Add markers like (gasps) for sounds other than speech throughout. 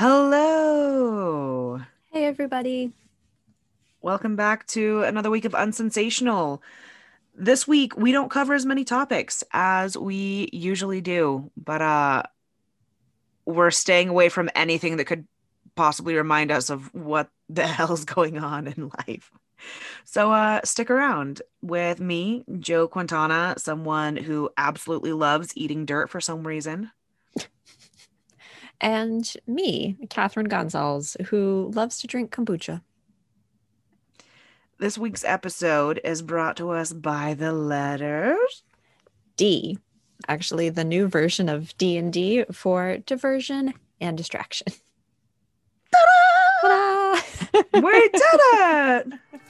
Hello. Hey, everybody. Welcome back to another week of Unsensational. This week we don't cover as many topics as we usually do, but uh we're staying away from anything that could possibly remind us of what the (laughs) hell's going on in life. So uh stick around with me, Jo Quintana, someone who absolutely loves eating dirt for some reason. And me, Katharine Gonzalez, who loves to drink kombucha. This week's episode is brought to us by the letters D. Actually, the new version of D&D for diversion and distraction. Ta-da! We did it! (laughs)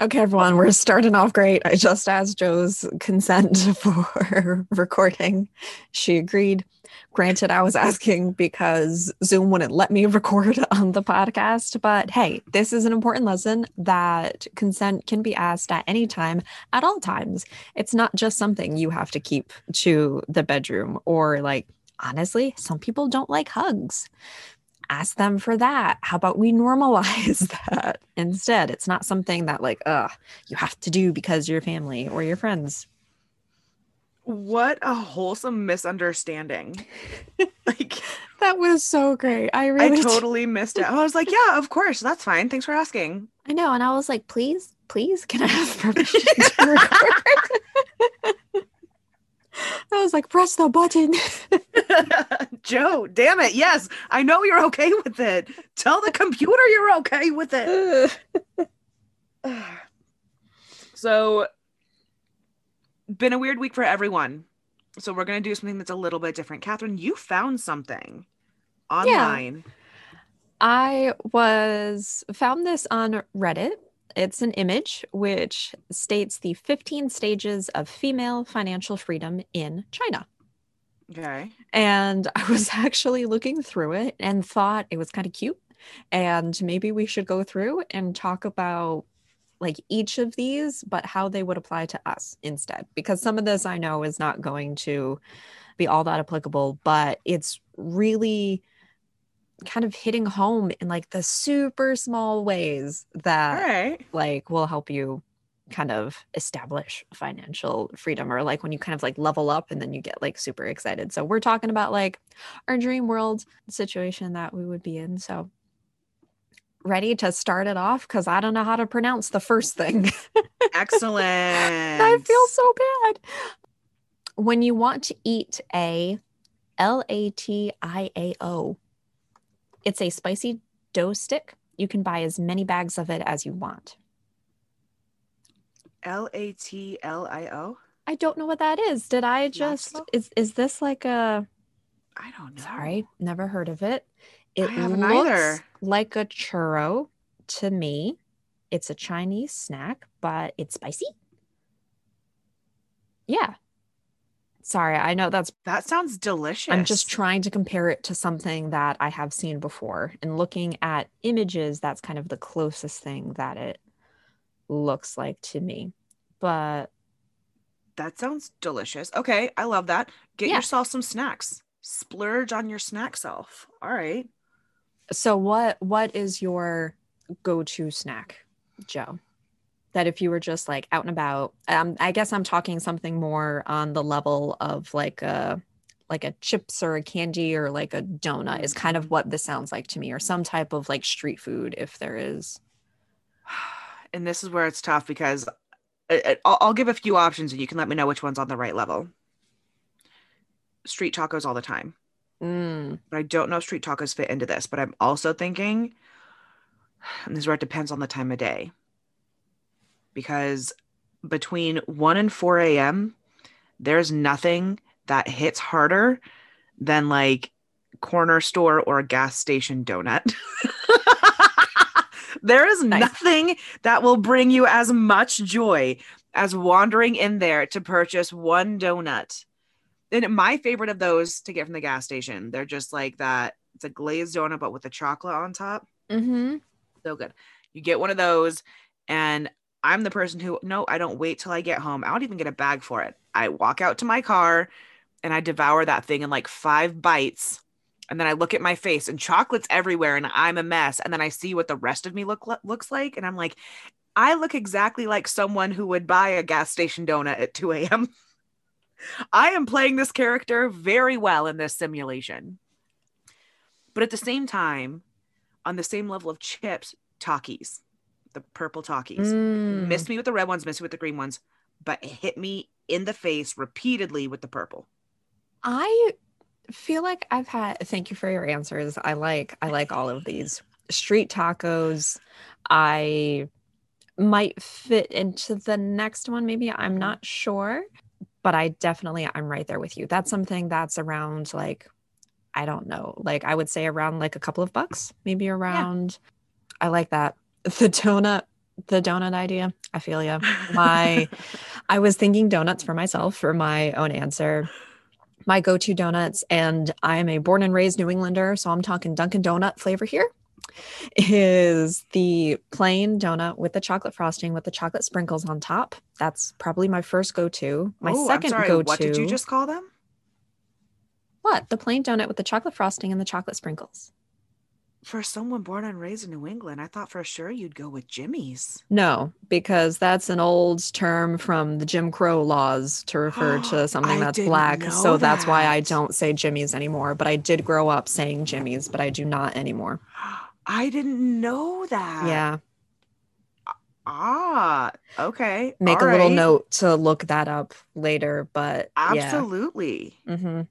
Okay, everyone, we're starting off great. I just asked Jo's consent (laughs) for recording. She agreed. Granted, I was asking because Zoom wouldn't let me (laughs) record on the podcast, but hey, this is an important lesson that consent can be asked at any time, at all times. It's not just something you have to keep to the bedroom or like, honestly, some people don't like hugs ask them for that. How about we normalize (laughs) that instead? It's not something that like, uh, you have to do because your family or your friends. What a wholesome misunderstanding. (laughs) like that was so great. I really I totally missed it. I was like, yeah, of course, that's fine. Thanks for asking. I know. And I was like, please, please, can I have permission to record? (laughs) I was like, press the button. Jo, damn it. Yes, I know you're okay with it. Tell the computer you're okay with it. (sighs) so, been a weird week for everyone. So, we're going to do something that's a little bit different. Katharine, you found something online. Yeah. I was found this on Reddit it's an image which states the 15 stages of female financial freedom in China. Okay. And I was (laughs) actually looking through it and thought it was kind of cute. And maybe we should go through and talk about like each of these, but how they would apply to us instead. Because some of this I know is not going to be all that applicable, but it's really kind of hitting home in like the super small ways that right. like will help you kind of establish financial freedom or like when you kind of like level up and then you get like super excited. So we're talking about like our dream world situation that we would be in. So ready to start it off because I don't know how to pronounce the first thing. (laughs) Excellent. I feel so bad. When you want to eat a L A T I A O it's a spicy dough stick. You can buy as many bags of it as you want. L A T L I O? I don't know what that is. Did I just is is this like a I don't know. Sorry, never heard of it. It looks either. like a churro to me. It's a Chinese snack, but it's spicy. Yeah, Sorry, I know that's that sounds delicious. I'm just trying to compare it to something that I have seen before and looking at images, that's kind of the closest thing that it looks like to me. But that sounds delicious. Okay, I love that. Get Yeah. yourself some snacks. Splurge on your snack self. All right. so what what is your go-to snack, Jo? That if you were just like out and about, um, I guess I'm talking something more on the level of like a like a chips or a candy or like a donut is kind of what this sounds like to me, or some type of like street food if there is. (sighs) (sighs) (sighs) And this is where it's tough because I- I- I'll, I'll give a few options and you can let me know which one's on the right level. Street tacos all the time. Mm, But I don't know if street tacos fit into this. But I'm also thinking, and this is where it depends on the time of day. Because between 1 and 4 a.m., there's nothing that hits harder than like corner store or a gas station donut. (laughs) there is Nice. nothing that will bring you as much joy as wandering in there to purchase one donut. And my favorite of those to get from the gas station, they're just like that. It's a glazed donut, but with the chocolate on top. mm-hmm. So good. You get one of those, and I'm the person who, no, I don't wait till I get home. I don't even get a bag for it. I walk out to my car and I devour that thing in like five bites. And then I look at my face and chocolate's everywhere and I'm a mess. And then I see what the rest of me look looks like. And I'm like, I look exactly like someone who would buy a gas station donut at 2 a.m. (laughs) I am playing this character very well in this simulation. But at the same time, on the same level of chips, Takis, the purple Takis. Mm. missed me with the red ones, missed me with the green ones, but it hit me in the face repeatedly with the purple. I feel like I've had thank you for your answers. I like I like all of these. Street tacos, I might fit into the next one maybe. I'm mm-hmm. not sure, but I definitely I'm right there with you. That's something that's around like I don't know. Like I would say around like a couple of bucks, maybe around I like that. (laughs) The donut the donut idea. I feel you. My (laughs) I was thinking donuts for myself for my own answer. My go to donuts, and I am a born and raised New Englander, so I'm talking Dunkin' Donut flavor here, is the plain donut with the chocolate frosting with the chocolate sprinkles on top. That's probably my first go to. My Oh, second sorry, go to. What did you just call them? What? The plain donut with the chocolate frosting and the chocolate sprinkles. For someone born and raised in New England, I thought for sure you'd go with jimmies. No, because that's an old term from the Jim Crow laws to refer (gasps) to something that's black. So that's why I don't say jimmies anymore. But I did grow up saying jimmies, but I do not anymore. (gasps) I didn't know that. yeah. Ah, okay. Make All a little right. note to look that up later. But absolutely. yeah. Absolutely.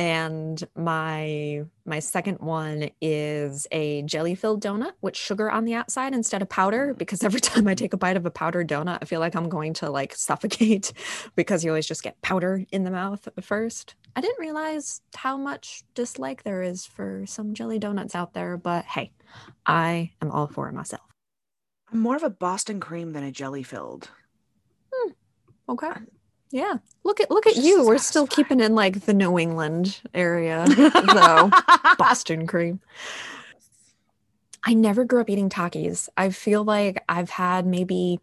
And my my second one is a jelly filled donut with sugar on the outside instead of powder. Because every (laughs) time I take a bite of a powdered donut, I feel like I'm going to like suffocate (laughs) because you always just get powder in the mouth first. I didn't realize how much dislike there is for some jelly donuts out there, but hey, I am all for it myself. I'm more of a Boston cream than a jelly filled. hmm. Okay. Yeah. Look at look at you. We're still keeping in like the New England area. (laughs) though. Boston cream. I never grew up eating Takis. I feel like I've had maybe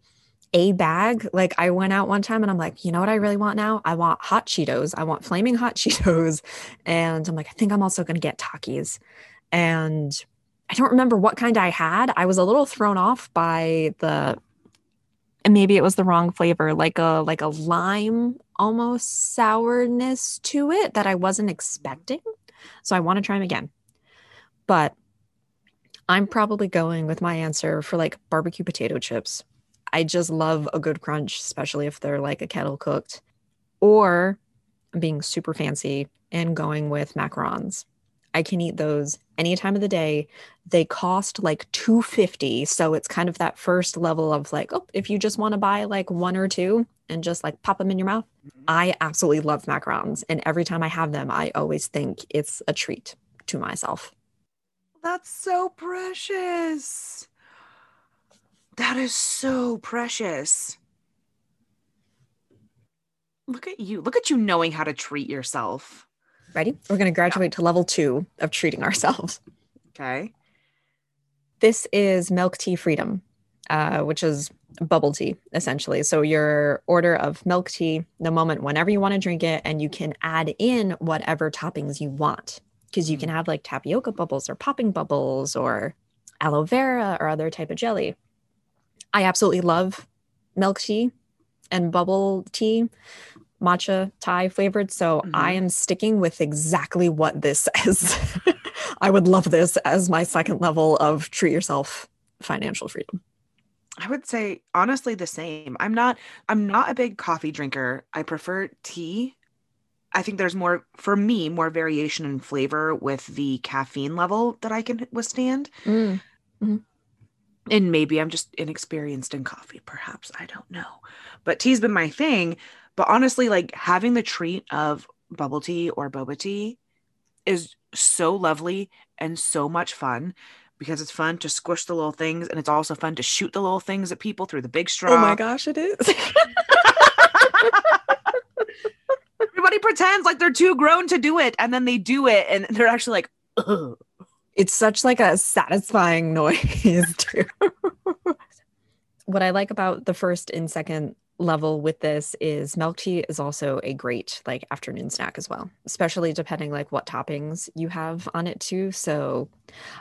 a bag. Like I went out one time and I'm like, you know what I really want now? I want hot Cheetos. I want flaming hot (laughs) Cheetos. And I'm like, I think I'm also going to get Takis. And I don't remember what kind I had. I was a little thrown off by the and maybe it was the wrong flavor, like a like a lime almost sourness to it that I wasn't expecting. So I want to try them again. But I'm probably going with my answer for like barbecue potato chips. I just love a good crunch, especially if they're like a kettle cooked. Or I'm being super fancy and going with macarons. I can eat those any time of the day. They cost like 250, so it's kind of that first level of like, oh, if you just want to buy like one or two and just like pop them in your mouth. Mm-hmm. I absolutely love macarons, and every time I have them, I always think it's a treat to myself. That's so precious. That is so precious. Look at you. Look at you knowing how to treat yourself. Ready? We're going to graduate to level two of treating ourselves. Okay. This is milk tea freedom, uh, which is bubble tea essentially. So your order of milk tea, the moment whenever you want to drink it, and you can add in whatever toppings you want because you can have like tapioca bubbles or popping bubbles or aloe vera or other type of jelly. I absolutely love milk tea and bubble tea, matcha Thai flavored. So Mhm. I am sticking with exactly what this (laughs) says. I would love this as my second level of treat yourself financial freedom. I would say honestly the same. I'm not I'm not a big coffee drinker. I prefer tea. I think there's more for me more variation in flavor with the caffeine level that I can withstand. Mm. And maybe I'm just inexperienced in coffee, perhaps. I don't know. But tea's been my thing. But honestly, like having the treat of bubble tea or boba tea is so lovely and so much fun because it's fun to squish the little things and it's also fun to shoot the little things at people through the big straw. Oh my gosh, it is. (laughs) Everybody pretends like they're too grown to do it and then they do it and they're actually like, Ugh. it's such like a satisfying (laughs) noise too. what I like about the first and second level with this is milk tea is also a great like afternoon snack as well especially depending like what toppings you have on it too. So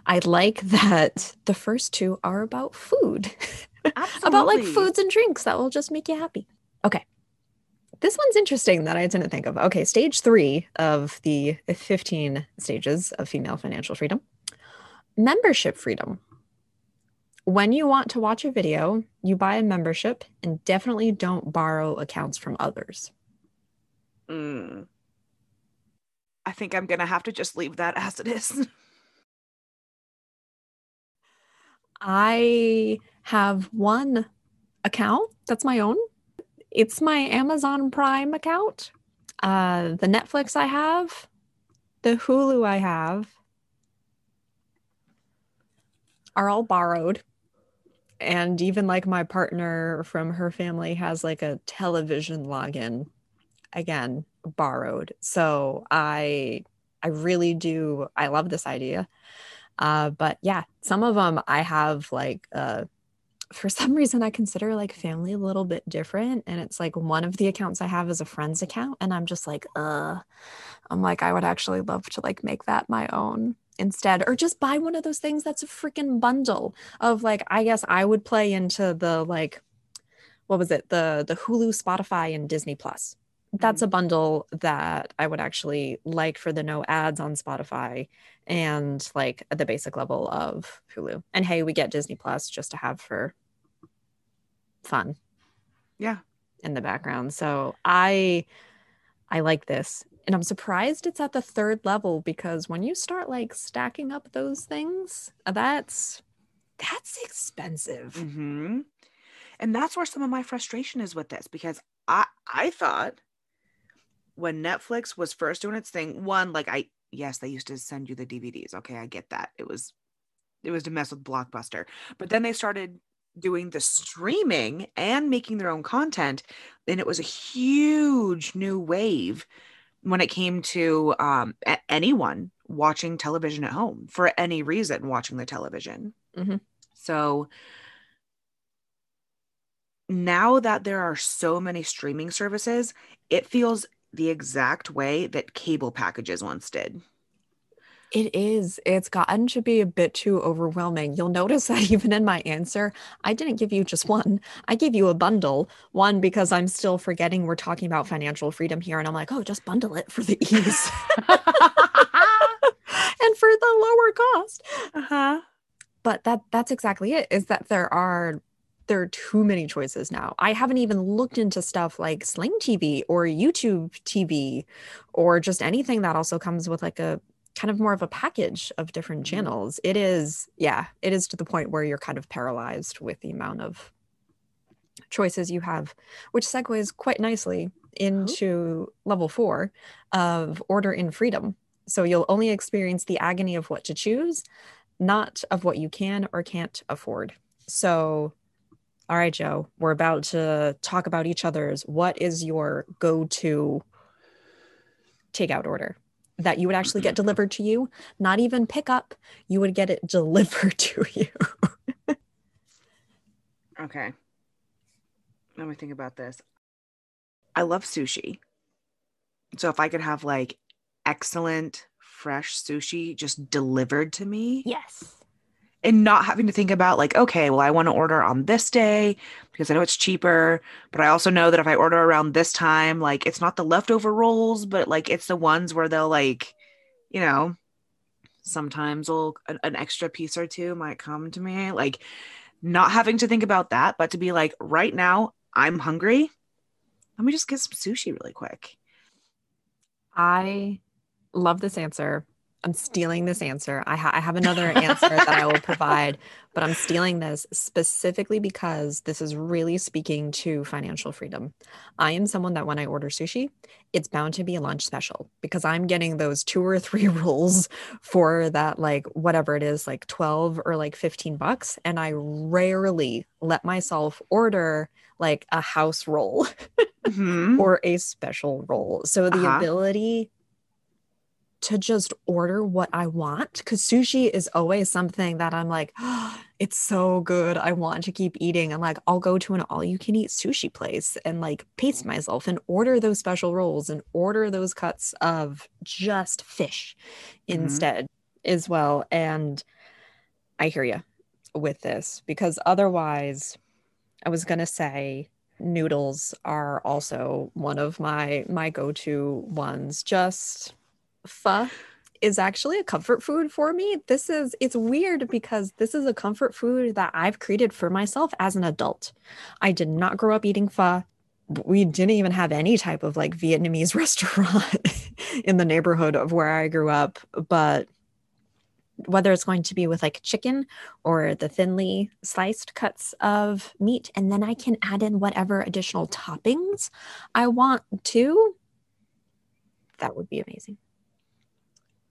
i like that the first two are about food (laughs) about like foods and drinks that will just make you happy. Okay. This one's interesting that i didn't think of. Okay stage three of the 15 stages of female financial freedom. Membership freedom when you want to watch a video, you buy a membership and definitely don't borrow accounts from others. Mm. I think I'm going to have to just leave that as it is. (laughs) I have one account that's my own. It's my Amazon Prime account. Uh, the Netflix I have, the Hulu I have are all borrowed and even like my partner from her family has like a television login again borrowed. So i i really do i love this idea. Uh but yeah some of them i have like uh for some (laughs) reason i consider like family a little bit different and it's like one of the accounts i have is a friend's account and i'm just like uh i'm like i would actually love to like make that my own instead or just buy one of those things that's a freaking bundle of like i guess i would play into the like what was it? The the hulu spotify and disney plus. That's a mm-hmm. bundle that i would actually like for the no ads on spotify and like at the basic level of hulu. And hey we get disney plus just to have for fun. Yeah. In the background. So i i like this and I'm surprised it's at the third level because when you start like stacking up those things, uh, that's that's expensive. Mm-hmm. And that's where some of my frustration is with this because I I thought when Netflix was first doing its thing, one like I yes they used to send you the DVDs. Okay, I get that. It was it was to mess with Blockbuster, but then they started doing the streaming and making their own content, and it was a huge new wave when it came to um, anyone watching television at home for any reason watching the television. Mm-hmm. So now that there are so many streaming services, it feels the exact way that cable packages once did. It is. It's gotten to be a bit too overwhelming. You'll notice that (laughs) even in my answer, I didn't give you just one. I gave you a bundle. One, because I'm still forgetting we're talking about financial freedom here. And I'm like, oh, just bundle it for the ease (laughs) (laughs) and for the lower cost. Uh-huh. But that that's exactly it, is that there are there are too many choices now. I haven't even looked into stuff like Sling TV or YouTube TV or just anything that also comes with like a kind of more of a package of different mm-hmm. channels. It is, yeah, it is to the point where you're kind of paralyzed with the amount of choices you have, which segues quite nicely into level four of order in freedom. So you'll only experience the agony of what to choose, not of what you can or can't afford. So, all right, Jo, we're about to talk about each other's. What is your go to takeout order? That you would actually get delivered to you, not even pick up, you would get it (laughs) delivered to you. okay. Let me think about this. I love sushi. So if I could have like excellent fresh sushi just delivered to me. Yes and not having to think about like okay well i want to order on this day because i know it's cheaper but i also know that if i order around this time like it's not the leftover rolls but like it's the ones where they'll like you know sometimes will an, an extra piece or two might come to me like not having to think about that but to be like right now i'm hungry. Let me just get some sushi really quick. I love this answer I'm stealing this answer. I, ha- I have another answer that I will provide, but I'm stealing this specifically because this is really speaking to financial freedom. I am someone that when I order sushi, it's bound to be a lunch special because I'm getting those two or three (laughs) rolls for that, like whatever it is, like 12 or like 15 bucks. And I rarely let myself order like a house roll mm-hmm. (laughs) or a special roll. So the uh-huh. ability to just order what I want because sushi is always something that I'm like, oh, (gasps) it's so good. I want to keep eating. And like, I'll go to an all you can eat sushi place and like pace myself and order those special rolls and order those cuts of just fish mm-hmm. instead as well. And I hear you with this because otherwise, I was going to say, noodles are also one of my my go-to ones just pho is actually a comfort food for me. This is it's weird because this is a comfort food that I've created for myself as an adult. I did not grow up eating pho. We didn't even have any type of like Vietnamese (laughs) restaurant in the neighborhood of where I grew up, but whether it's going to be with like chicken or the thinly sliced cuts of meat and then I can add in whatever additional toppings I want to that would be amazing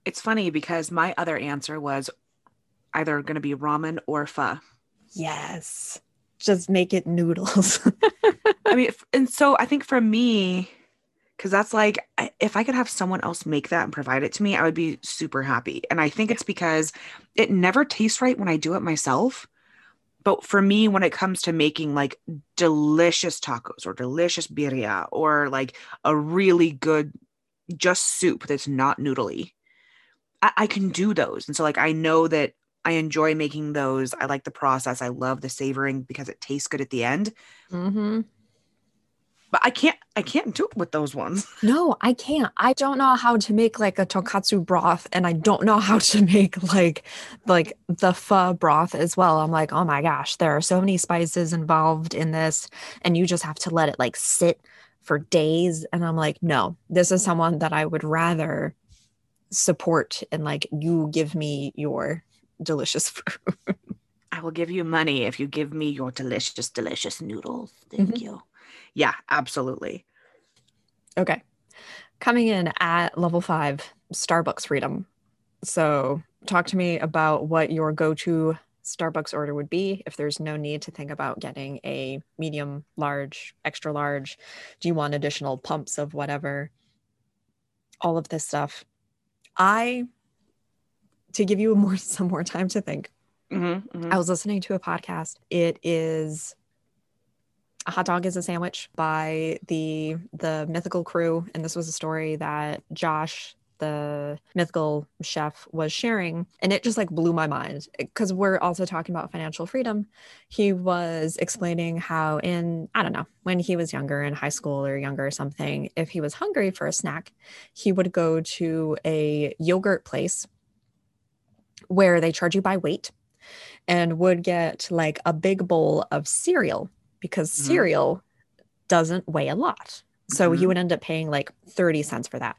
it's funny because my other answer was either going to be ramen or pho. Yes. Just make it noodles. (laughs) I mean, and so I think for me, because that's like, if I could have someone else make that and provide it to me, I would be super happy. And I think it's because it never tastes right when I do it myself. But for me, when it comes to making like delicious tacos or delicious birria or like a really good just soup that's not noodly, I, I can do those. And so like I know that I enjoy making those. I like the process. I love the savoring because it tastes good at the end. Mm-hmm. But I can't I can't do it with those ones. (laughs) No, I can't. I don't know how to make like a tonkatsu broth and I don't know how to make like like the pho broth as well. I'm like, oh my gosh, there are so many spices involved in this, and you just have to let it like sit for days. And I'm like, no, this is someone that I would rather support and like you give me your delicious (laughs) food. I will give you money if you give me your delicious, delicious noodles. Thank mm-hmm. you. Yeah, absolutely. Okay. Coming in at level five, Starbucks freedom. So, talk to me about what your go to Starbucks order would be if there's no need to think about getting a medium, large, extra large. Do you want additional pumps of whatever? All of this stuff. I, to give you more (laughs) some more time to think, mm-hmm, mm-hmm. I was listening to a podcast. It is a hot dog is a sandwich by the the mythical crew, and this was a story that Josh the mythical chef was sharing and it just like blew my mind because we're also talking about financial freedom he was explaining how in i don't know when he was younger in high school or younger or something if he was hungry for a snack he would go to a yogurt place where they charge you by weight and would get like a big bowl of cereal because mm-hmm. cereal doesn't weigh a lot so mm-hmm. he would end up paying like 30 cents for that.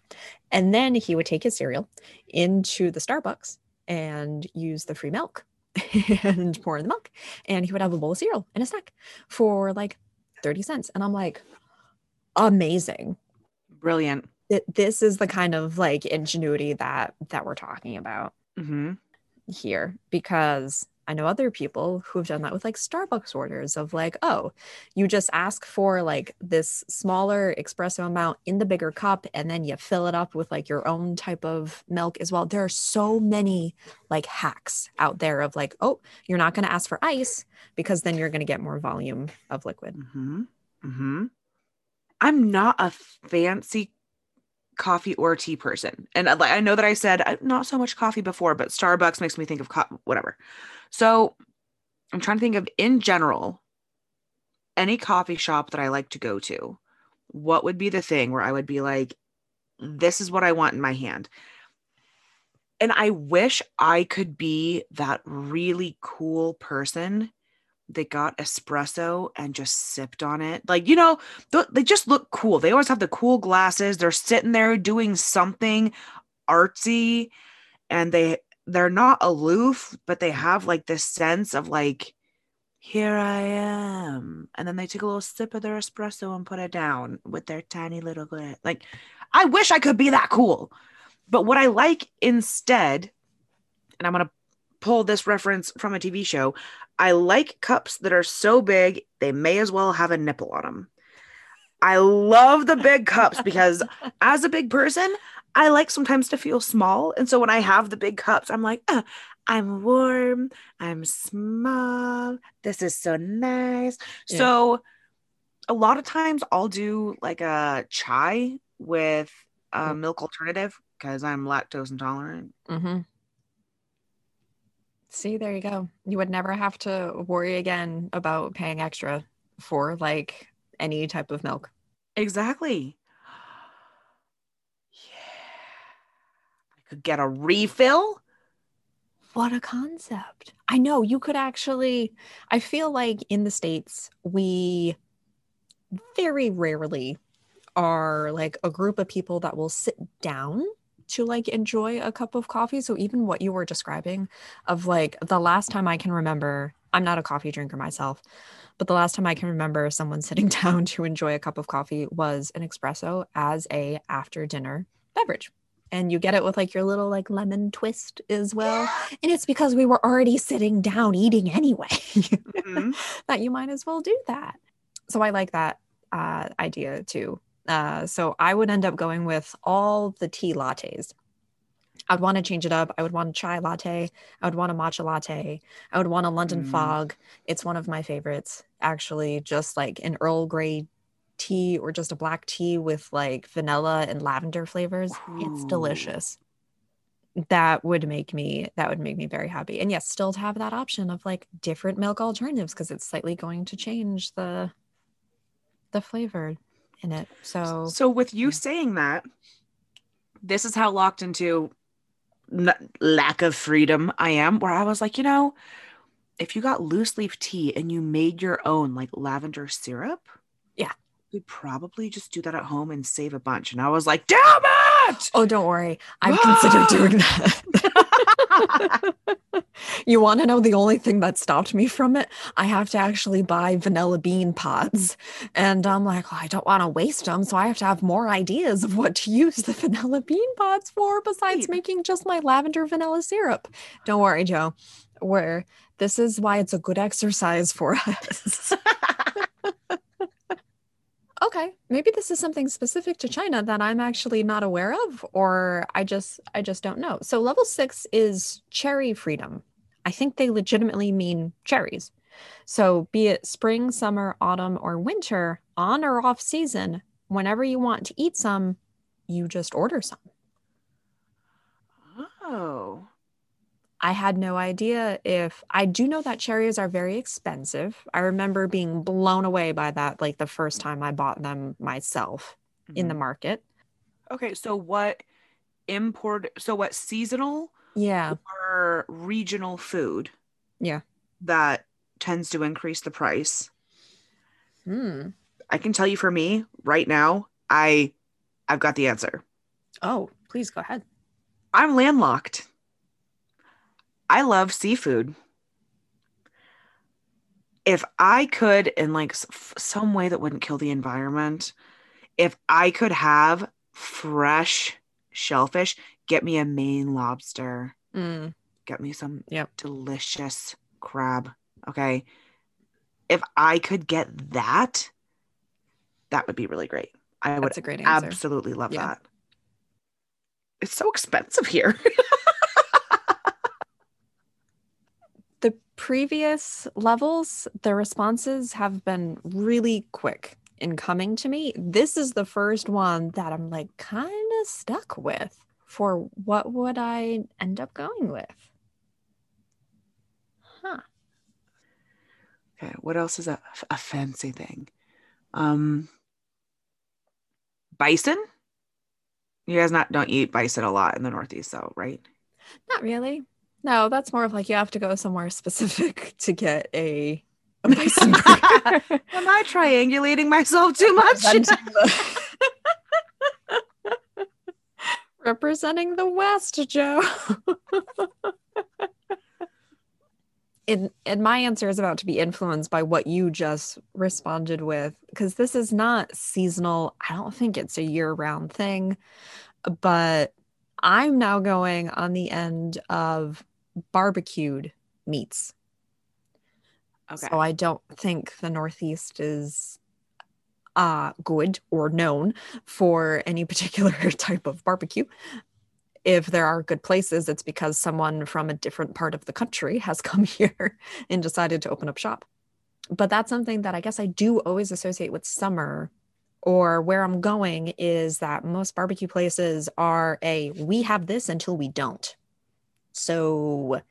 And then he would take his cereal into the Starbucks and use the free milk (laughs) and pour in the milk. And he would have a bowl of cereal and a snack for like 30 cents. And I'm like, amazing. Brilliant. this is the kind of like ingenuity that that we're talking about mm-hmm. here because I know other people who've done that with like Starbucks orders of like, oh, you just ask for like this smaller espresso amount in the bigger cup and then you fill it up with like your own type of milk as well. There are so many like hacks out there of like, oh, you're not going to ask for ice because then you're going to get more volume of liquid. Mm-hmm. Mm-hmm. I'm not a fancy coffee or tea person. And I know that I said not so much coffee before, but Starbucks makes me think of co- whatever. So I'm trying to think of in general any coffee shop that I like to go to. What would be the thing where I would be like, this is what I want in my hand? And I wish I could be that really cool person that got espresso and just sipped on it. Like, you know, th- they just look cool. They always have the cool glasses. They're sitting there doing something artsy and they they're not aloof, but they have mm-hmm. like this sense of like here I am. And then they take a little sip of their espresso and put it down with their tiny little glass. Like I wish I could be that cool. But what I like instead and I'm going to pull this reference from a TV show. I like cups that are so big they may as well have a nipple on them. I love the big cups because (laughs) as a big person, I like sometimes to feel small. And so when I have the big cups, I'm like, uh, I'm warm, I'm small. This is so nice. Yeah. So a lot of times I'll do like a chai with a Mm. milk alternative because I'm lactose intolerant. Mm-hmm. See, there you go. You would never have to worry again about paying extra for like any type of milk. Exactly. Yeah. I could get a refill. What a concept. I know you could actually, I feel like in the States, we very rarely are like a group of people that will sit down to like enjoy a cup of coffee. So even what you were describing of like the last time I can remember, I'm not a coffee drinker myself, but the last time I can remember someone (laughs) sitting down to enjoy a cup of coffee was an espresso as a after dinner beverage. And you get it with like your little like lemon twist as well. And it's because we were already sitting down eating (laughs) anyway Mhm. (laughs) that you might as well do that. So I like that uh, idea too. Uh, so I would end up going with all the tea lattes. I'd want to change it up. I would want a chai latte. I would want a matcha latte. I would want a London Mm. fog. It's one of my favorites, actually. Just like an Earl Grey tea or just a black tea with like vanilla and lavender flavors. It's delicious. That would make me that would make me very happy. And yes, still to have that option of like different milk alternatives because it's slightly going to change the the flavor in it. So So with you yeah. saying that, this is how locked into n- lack of freedom I am. Where I was like, you know, if you got loose leaf tea and you made your own like lavender syrup, Yeah. You'd probably just do that at home and save a bunch. And I was like, damn it! Oh, don't worry. I've (gasps) considered doing that. (laughs) you want to know the only thing that stopped me from it? I have to actually buy vanilla bean pods. And I'm like, oh, I don't want to waste them. So I have to have more ideas of what to use the vanilla bean pods for besides Right. making just my lavender vanilla syrup. Don't worry, Jo. Where this is why it's a good exercise for us. (laughs) maybe this is something specific to china that i'm actually not aware of or i just i just don't know. So level six is cherry freedom. I think they legitimately mean cherries. So be it spring summer autumn or winter on or off season whenever you want to eat some you just order some. Oh. I had no idea if I do know that cherries are very expensive. I remember being blown away by that like the first time I bought them myself in the Mhm. market. Okay, so what import so what seasonal Yeah. or regional food Yeah. that tends to increase the price? Hmm. I can tell you for me right now, I I've got the answer. Oh, please go ahead. I'm landlocked. I love seafood. If I could, in like some way that wouldn't kill the environment, if I could have fresh shellfish, get me a Maine lobster, Mm. get me some Yep. delicious crab. Okay. If I could get that, that would be really great. I would a great answer. absolutely love Yeah. that. It's so expensive here. (laughs) The previous levels, the responses have been really quick in coming to me. This is the first one that I'm like kind of stuck with for what would I end up going with? Huh. Okay, what else is a, a fancy thing? Um, bison. You guys not don't eat bison a lot in the Northeast, though, right? Not really. No, that's more of like you have to go somewhere (laughs) specific to get a, (laughs) a bison burger. Am I triangulating myself too much? (laughs) Representing the- West, Jo. and, and my answer is about to be influenced by what you just responded with because this is not seasonal. I don't think it's a year round thing, but I'm now going on the end of barbecued meats. okay. So I don't think the Northeast is uh, good or known for any (laughs) particular type of barbecue. If there are good places, it's because someone from a different part of the country has (laughs) come here and decided to open up shop. But that's something that I guess I do always associate with summer or where I'm going is that most barbecue places are a we have this until we don't. So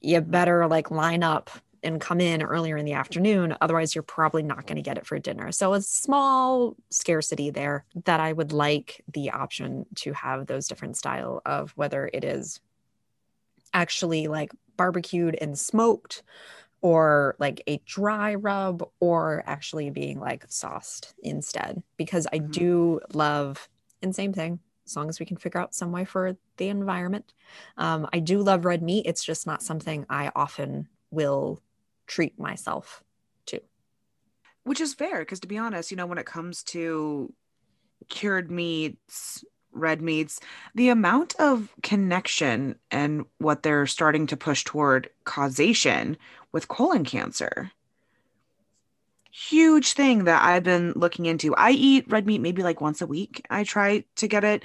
you better like line up and come in earlier in the afternoon. Otherwise, you're probably not going to get it for dinner. So, a small scarcity there that I would like the option to have those different style of whether it is actually like barbecued and smoked or like a dry rub or actually being like sauced instead because i mm-hmm. do love and same thing as long as we can figure out some way for the environment um, i do love red meat it's just not something i often will treat myself to. Which is fair because to be honest, you know, when it comes to cured meats, red meats, the amount of connection and what they're starting to push toward causation with colon cancer. Huge thing that I've been looking into. I eat red meat maybe like once a week. I try to get it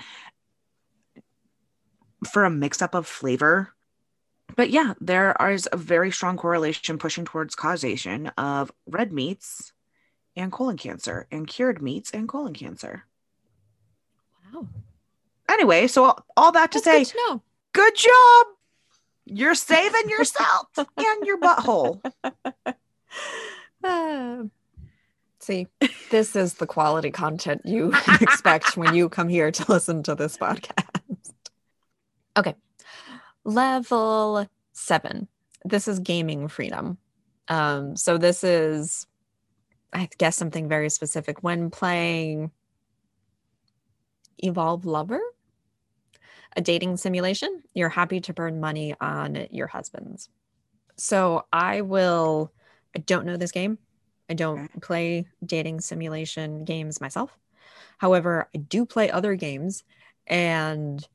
for a mix up of flavor but yeah, there is a very strong correlation pushing towards causation of red meats and colon cancer and cured meats and colon cancer. Wow. Anyway, so all, all that to That's say, good, to good job. You're saving yourself and your butthole. Uh, (laughs) see, this is the quality content you (laughs) expect when you come here to listen to this podcast. Okay, level seven. This is gaming freedom. Um, so this is, I guess, something very specific. When playing Evolve Lover, a dating simulation, you're happy to burn money on your husbands. So I will, I don't know this game. I don't play dating simulation games myself. However, I do play other games and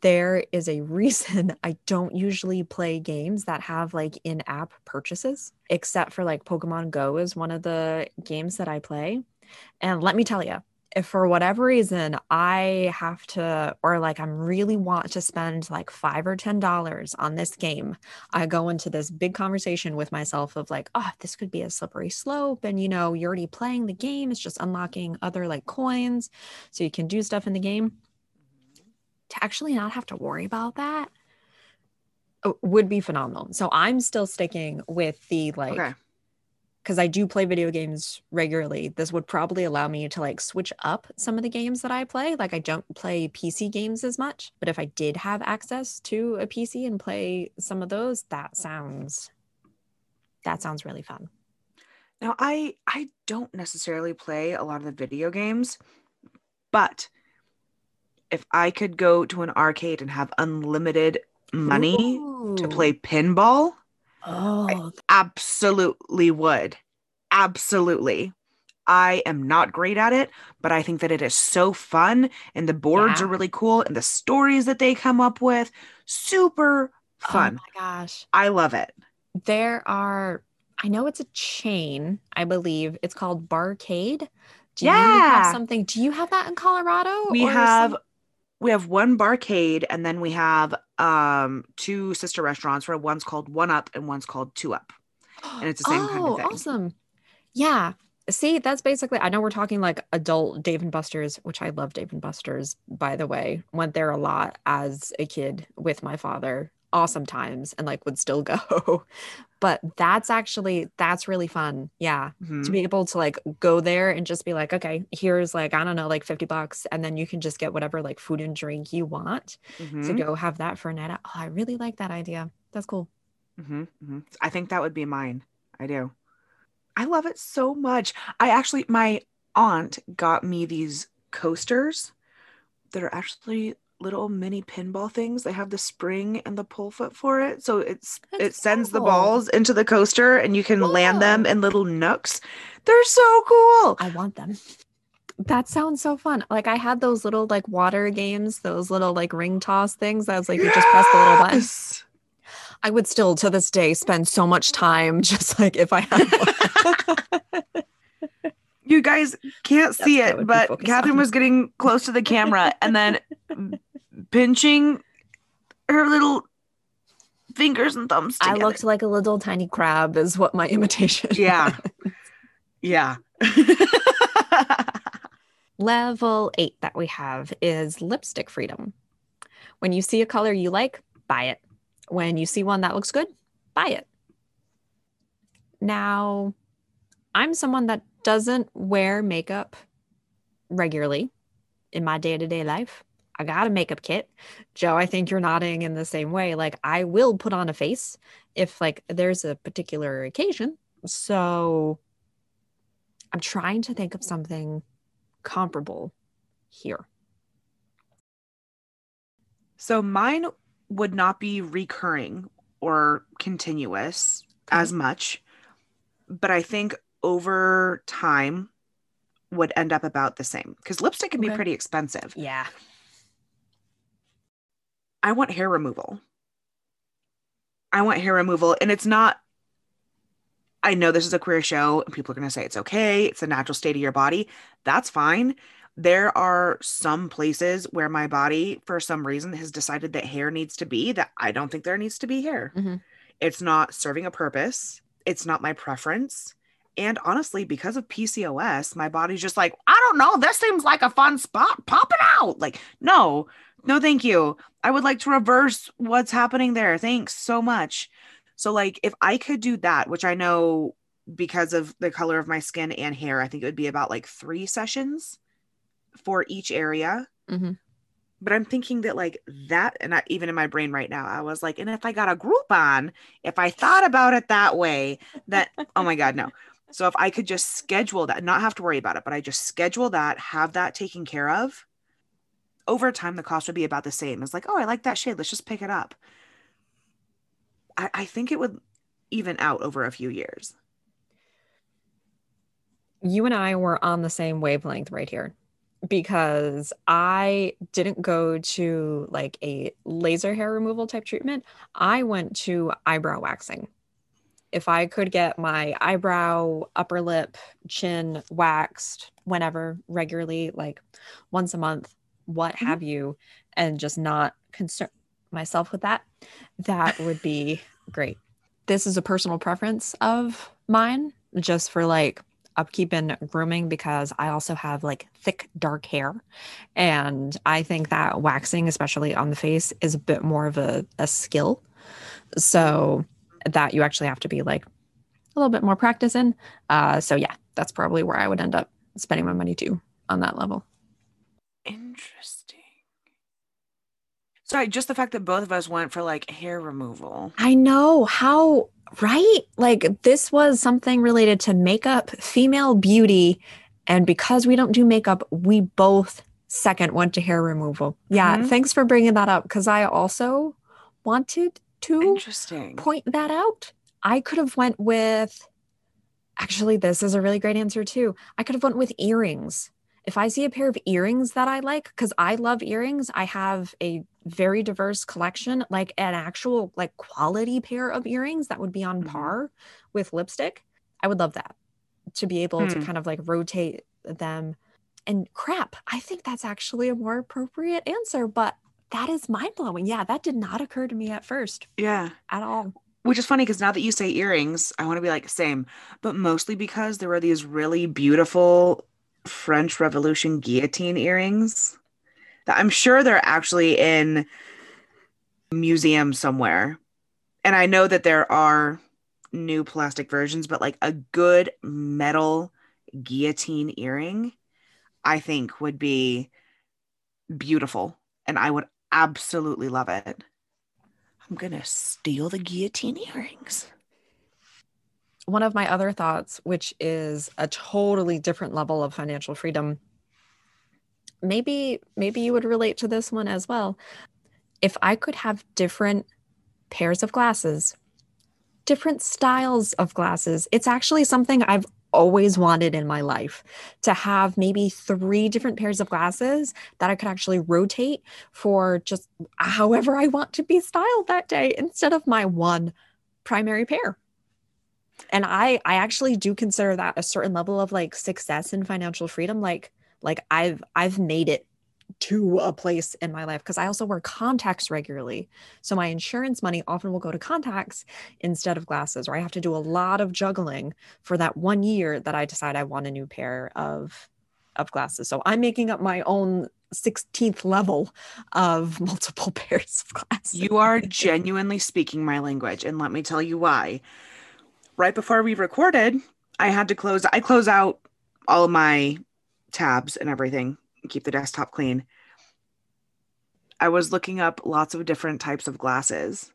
there is a (laughs) reason I don't usually play games that have like in app purchases, except for like Pokemon Go is one of the games that I play. And let me tell you, if for whatever reason I have to, or like I'm really want to spend like five or ten dollars on this game, I go into this big conversation with myself of like, oh, this could be a slippery slope. And you know, you're already playing the game, it's just unlocking other like coins so you can do stuff in the game to actually not have to worry about that uh, would be phenomenal. So I'm still sticking with the like okay because I do play video games regularly, this would probably allow me to like switch up some of the games that I play. Like I don't play PC games as much, but if I did have access to a PC and play some of those, that sounds that sounds really fun. Now I I don't necessarily play a lot of the video games, but if I could go to an arcade and have unlimited money Ooh. to play pinball, oh. I absolutely would. Absolutely. I am not great at it, but I think that it is so fun and the boards yeah. are really cool and the stories that they come up with super fun. Oh my gosh. I love it. There are I know it's a chain, I believe. It's called Barcade. Do yeah. you have something? Do you have that in Colorado? We have some? We have one barcade and then we have um two sister restaurants where one's called One Up and one's called Two Up. (gasps) And it's the same oh, kind of oh, thing. Awesome. Yeah. See, that's basically I know we're talking like adult Dave and Buster's, which I love Dave and Buster's, by the way. Went there a lot as a kid with my father awesome times and like would still (laughs) go but that's actually that's really fun yeah mm-hmm. to be able to like go there and just be like okay here's like i don't know like 50 bucks and then you can just get whatever like food and drink you want mm-hmm. to go have that for a night out. oh i really like that idea that's cool mm-hmm. mm-hmm. i think that would be mine i do i love it so much i actually my aunt got me these coasters that are actually little mini pinball things. They have the spring and the pull foot for it. So it's That's it sends cool. the balls into the coaster and you can Whoa. land them in little nooks. They're so cool. I want them. That sounds so fun. Like I had those little like water games, those little like ring toss things. I was like yes! you just press the little button. I would still to this day spend so much time (laughs) just like if I had (laughs) You guys can't see Yes, that it, but Katharine on. was getting close to the camera and then (laughs) pinching her little fingers and thumbs together. I looked like a little tiny crab, is what my (laughs) imitation. Yeah. Yeah. (laughs) Level eight that we have is lipstick freedom. When you see a color you like, buy it. When you see one that looks good, buy it. Now, I'm someone that doesn't wear makeup regularly in my day to day life. I got a makeup kit. Jo, I think you're nodding in the same way. Like, I will put on a face if, like, there's a particular occasion. So, I'm trying to think of something comparable here. so mine would not be recurring or continuous Okay. as much, but I think over time would end up about the same because lipstick can be pretty expensive. Yeah. I want hair removal. I want hair removal. And it's not, I know this is a queer show and people are going to say it's okay. It's a natural state of your body. That's fine. There are some places where my body, for some reason, has decided that hair needs to be that I don't think there needs to be hair. Mhm. It's not serving a purpose. It's not my preference. And honestly, because of PCOS, my body's just like, I don't know. This seems like a fun spot. Pop it out. Like, no, no, thank you. I would like to reverse what's happening there. Thanks so much. So, like, if I could do that, which I know because of the color of my skin and hair, I think it would be about like three sessions for each area. Mhm. But I'm thinking that, like, that, and I, even in my brain right now, I was like, and if I got a Groupon, if I thought about it that way, that, oh my God, no. So if I could just schedule that, not have to worry about it, but I just schedule that, have that taken care of, over time the cost would be about the same. It's like, oh, I like that shade. Let's just pick it up. I, I think it would even out over a few years. You and I were on the same wavelength right here because I didn't go to like a laser hair removal type treatment. I went to eyebrow waxing. If I could get my eyebrow, upper lip, chin waxed whenever regularly, like once a month, what Mhm. have you, and just not concern myself with that, that would be great. This is a personal preference of mine, just for like upkeep and grooming because I also have like thick dark hair. And I think that waxing, especially on the face, is a bit more of a, a skill. So that you actually have to be like a little bit more practice in. Uh, so yeah, that's probably where I would end up spending my money too on that level. Interesting. Sorry, just the fact that both of us went for like hair removal. I know how right? Like this was something related to makeup, female beauty, and because we don't do makeup, we both second went to hair removal. Yeah, Mhm. thanks for bringing that up because I also wanted to Interesting. point that out. I could have went with actually this is a really great answer too. I could have went with earrings. If I see a pair of earrings that I like cuz I love earrings, I have a very diverse collection, like an actual like quality pair of earrings that would be on Mhm. par with lipstick. I would love that to be able to Hmm. kind of like rotate them. And crap, I think that's actually a more appropriate answer, but that is mind blowing. Yeah, that did not occur to me at first Yeah. at all. Which is funny because now that you say earrings, I want to be like same, but mostly because there were these really beautiful French Revolution guillotine earrings I'm sure they're actually in museum somewhere. And I know that there are new plastic versions, but like a good metal guillotine earring, I think would be beautiful. And I would absolutely love it. I'm gonna steal the guillotine earrings. One of my other thoughts, which is a totally different level of financial freedom. Maybe, maybe you would relate to this one as well. If I could have different pairs of glasses, different styles of glasses, it's actually something I've always wanted in my life to have maybe three different pairs of glasses that I could actually rotate for just however I want to be styled that day instead of my one primary pair. And i i actually do consider that a certain level of like success and financial freedom like like i've i've made it to a place in my life because I also wear contacts regularly. So my insurance money often will go to contacts instead of glasses, or I have to do a lot of juggling for that one year that I decide I want a new pair of of glasses. So I'm making up my own 16th level of (laughs) multiple (laughs) pairs of glasses. You are genuinely speaking my language, and let me tell you why. Right before we recorded, I had to close I close out all of my tabs and everything keep the desktop clean. I was looking up lots of different types of glasses,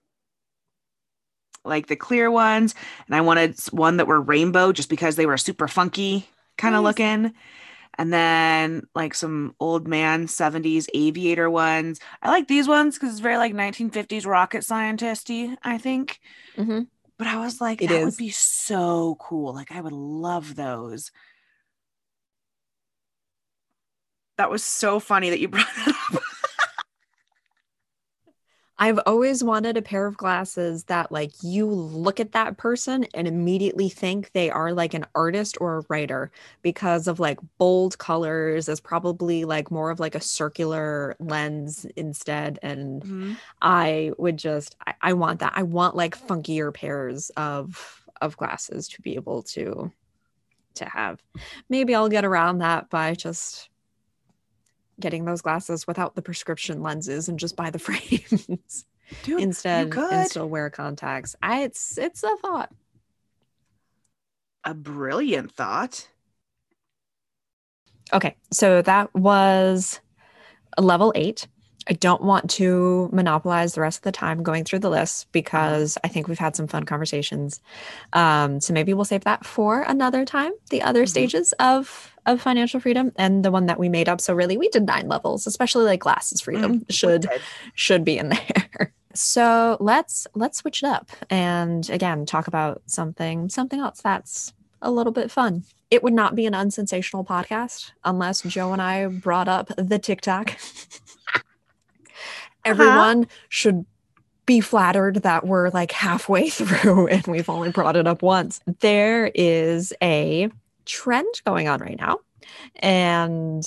like the clear ones, and I wanted one that were rainbow just because they were super funky kind of nice. looking. And then like some old man 70s aviator ones. I like these ones because it's very like 1950s rocket scientisty, I think. Mm-hmm. But I was like, it that is. would be so cool. Like I would love those. That was so funny that you (laughs) brought it up. I've always wanted a pair of glasses that like you look at that person and immediately think they are like an artist or a writer because of like bold colors is probably like more of like a circular lens instead and mm-hmm. I would just I, I want that. I want like funkier pairs of of glasses to be able to to have. Maybe I'll get around that by just getting those glasses without the prescription lenses and just buy the (laughs) frames Dude, instead and still wear contacts. I it's it's a thought. A brilliant thought. Okay, so that was level eight. I don't want to monopolize the rest of the time going through the list because I think we've had some fun conversations. Um, so maybe we'll save that for another time. The other mm-hmm. stages of of financial freedom and the one that we made up. So really, we did nine levels, especially like glasses freedom (laughs) mm, should should be in (laughs) there. so let's let's switch it up and again talk about something something else that's a little bit fun. It would not be an unsensational podcast unless Jo and I brought up the TikTok. (laughs) Uh-huh. everyone should be flattered that we're like halfway (laughs) through and we've only brought it up once. There is a trend going on right now. And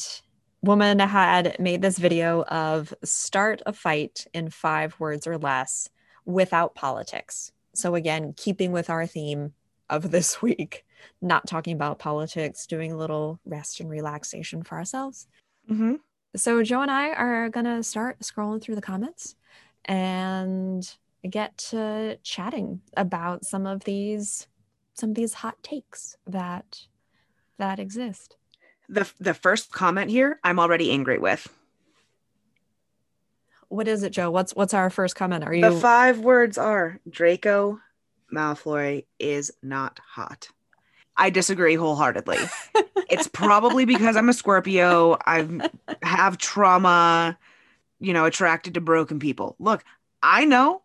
woman had made this video of start a fight in five words or less without politics. So again, keeping with our theme of this (laughs) week, not talking about politics, doing a little rest and relaxation for ourselves. Mm-hmm. So Jo and I are gonna start scrolling through the comments and get to chatting about some of these some of these hot takes that that exist. The the first comment here I'm already angry with. What is it, Jo? What's what's our first comment? Are you The five words are Draco Malfoy is not hot. I disagree wholeheartedly. it's probably because I'm a Scorpio. I have trauma, you know, attracted to broken people. Look, I know.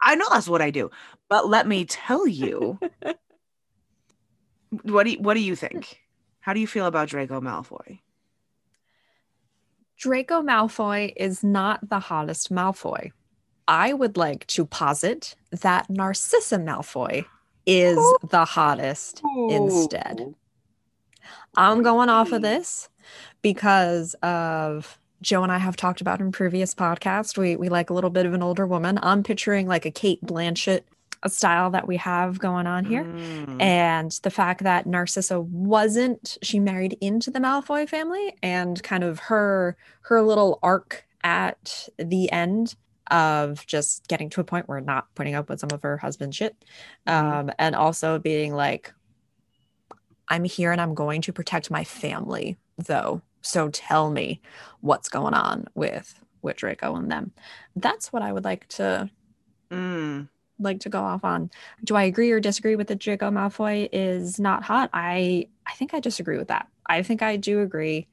I know that's what I do. But let me tell you. (laughs) what do you, what do you think? How do you feel about Draco Malfoy? Draco Malfoy is not the hottest Malfoy. I would like to posit that Narcissa Malfoy is the hottest instead. I'm going off of this because of Jo and I have talked about in previous podcasts. We we like a little bit of an older woman. I'm picturing like a Cate Blanchett style that we have going on here. Mm. And the fact that Narcissa wasn't she married into the Malfoy family and kind of her her little arc at the end of just getting to a point where not putting up with some of her husband's shit. Mm-hmm. um, and also being like i'm here and i'm going to protect my family though. So tell me what's going on with with draco and them. That's what i would like to mm. like to go off on. Do i agree or disagree with the draco malfoy is not hot? I i think i disagree with that. I think i do agree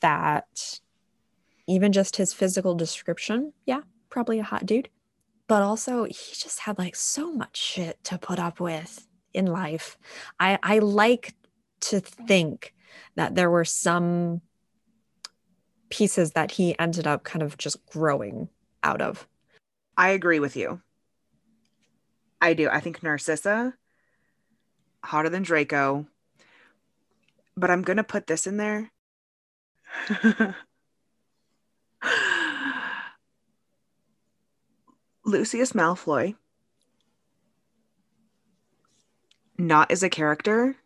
that even just his physical description yeah probably a hot dude, but also he just had like so much shit to put up with in life. I I like to think that there were some pieces that he ended up kind of just growing out of. I agree with you. I do. I think Narcissa hotter than Draco. But I'm going to put this in there. (laughs) Lucius Malfoy, not as a character,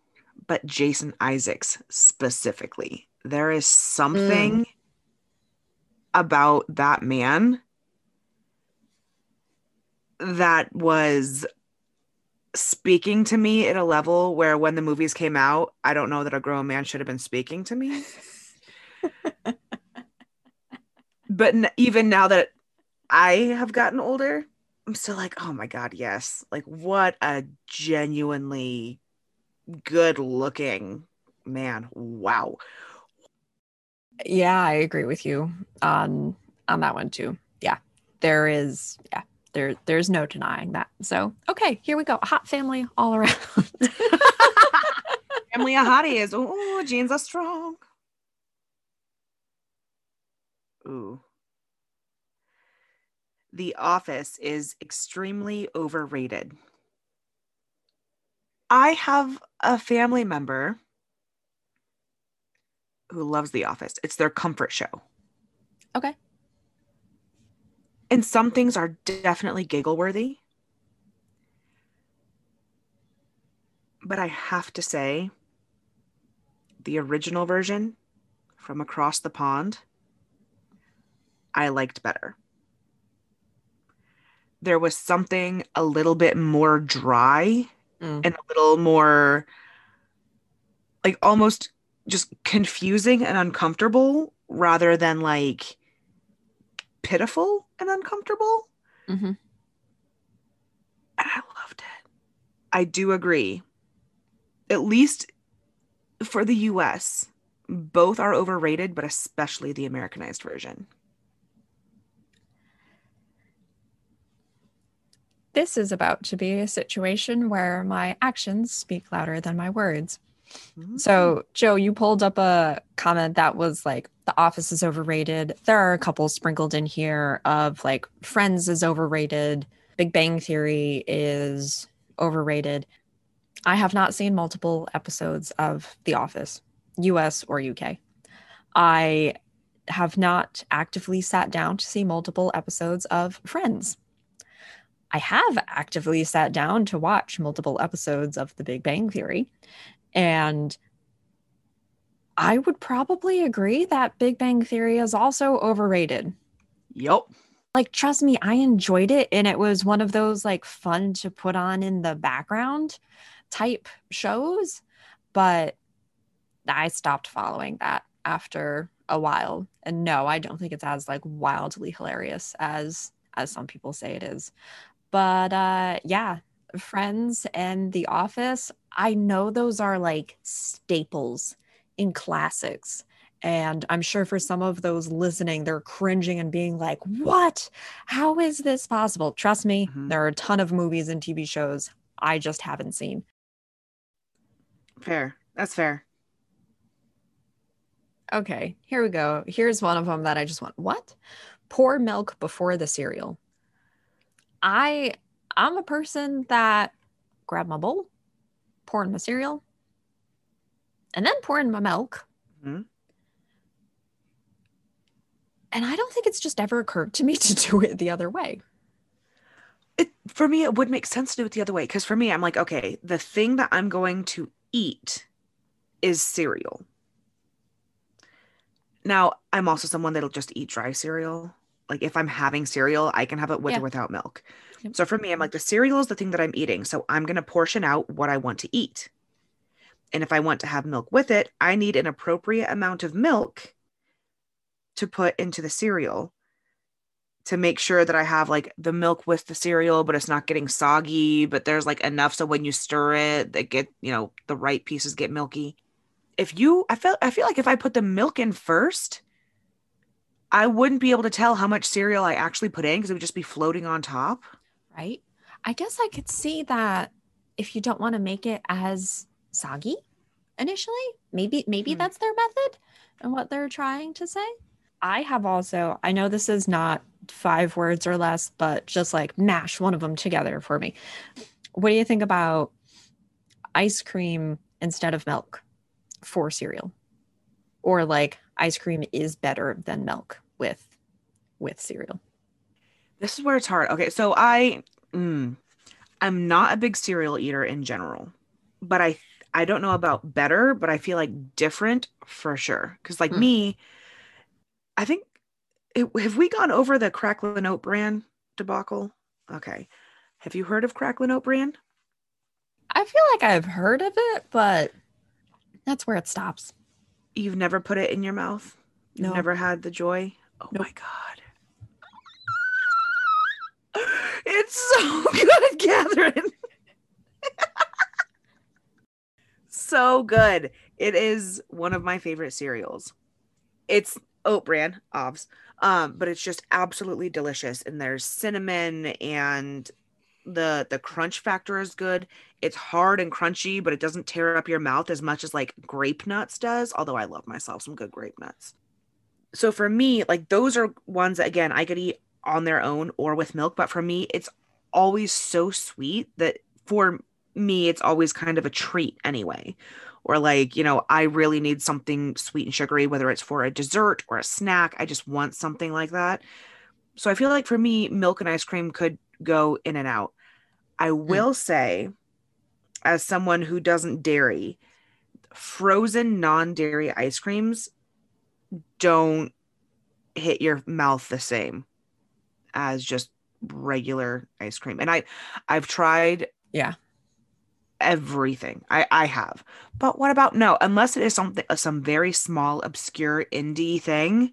but Jason Isaacs specifically. There is something mm. about that man that was speaking to me at a level where when the movies came out, I don't know that a grown man should have been speaking to me. (laughs) but even now that I have gotten older, I'm still like, oh my God, yes. Like, what a genuinely good looking man. Wow. Yeah, I agree with you on on that one too. Yeah. There is yeah, there there's no denying that. So okay, here we go. Hot family all around. (laughs) family of hotties. Oh, genes are strong. Ooh. The Office is extremely overrated. I have a family member who loves The Office. It's their comfort show. Okay. And some things are definitely giggle worthy. But I have to say, the original version from across the pond, I liked better. There was something a little bit more dry mm. and a little more like almost just confusing and uncomfortable rather than like pitiful and uncomfortable. Mm-hmm. And I loved it. I do agree. At least for the US, both are overrated, but especially the Americanized version. This is about to be a situation where my actions speak louder than my words. Mm-hmm. So, Jo, you pulled up a comment that was like, The Office is overrated. There are a couple sprinkled in here of like, Friends is overrated. Big Bang Theory is overrated. I have not seen multiple episodes of The Office, US or UK. I have not actively sat down to see multiple episodes of Friends. I have actively sat down to watch multiple episodes of The Big Bang Theory. And I would probably agree that Big Bang Theory is also overrated. Yep. Like, trust me, I enjoyed it. And it was one of those like fun to put on in the background type shows. But I stopped following that after a while. And no, I don't think it's as like wildly hilarious as as some people say it is. But uh yeah, Friends and The Office, I know those are like staples in classics. And I'm sure for some of those listening, they're cringing and being like, what? How is this possible? Trust me, mm-hmm. there are a ton of movies and TV shows I just haven't seen. Fair. That's fair. Okay, here we go. Here's one of them that I just want. What? Pour milk before the cereal. I I'm a person that grab my bowl, pour in my cereal, and then pour in my milk. Mm-hmm. And I don't think it's just ever occurred to me (laughs) to do it the other way. It, for me, it would make sense to do it the other way. Because for me, I'm like, okay, the thing that I'm going to eat is cereal. Now, I'm also someone that'll just eat dry cereal. Like if I'm having cereal, I can have it with yeah. or without milk. Yep. So for me, I'm mm-hmm. like, the cereal is the thing that I'm eating. So I'm going to portion out what I want to eat. And if I want to have milk with it, I need an appropriate amount of milk to put into the cereal to make sure that I have like the milk with the cereal, but it's not getting soggy, but there's like enough so when you stir it, that get, you know, the right pieces get milky. If you I feel I feel like if I put the milk in first, I wouldn't be able to tell how much cereal I actually put in because it would just be floating on top right? I guess I could see that if you don't want to make it as soggy initially, maybe maybe mm-hmm. that's their method and what they're trying to say. I have also, I know this is not five words or less, but just like mash one of them together for me. What do you think about ice cream instead of milk for cereal. Or like ice cream is better than milk with with cereal. This is where it's hard. Okay, so I mm, I'm not a big cereal eater in general, but I I don't know about better, but I feel like different for sure. Because like Mm. me, I think it, have we gone over the Cracklin' Oat Bran debacle? Okay, have you heard of Cracklin' Oat Bran? I feel like I've heard of it, but that's where it stops. You've never put it in your mouth. You've No. never had the joy. Oh Nope. my god. (laughs) It's so (laughs) good, Katharine. (laughs) so good. It is one of my favorite cereals. It's oat bran, obvs. Um, but it's just absolutely delicious. And there's cinnamon and the the crunch factor is good. It's hard and crunchy, but it doesn't tear up your mouth as much as like grape nuts does. Although I love myself some good grape nuts. So for me, like those are ones that again I could eat on their own or with milk, but for me, it's always so sweet that for me, it's always kind of a treat anyway. Or like, you know, I really need something sweet and sugary, whether it's for a dessert or a snack. I just want something like that. So I feel like for me, milk and ice cream could go in and out. I hmm. will say, as someone who doesn't dairy, frozen non dairy ice creams don't hit your mouth the same as just regular ice cream. And I I've tried Yeah. everything. I I have. But what about no, unless it is something uh, some very small obscure indie thing?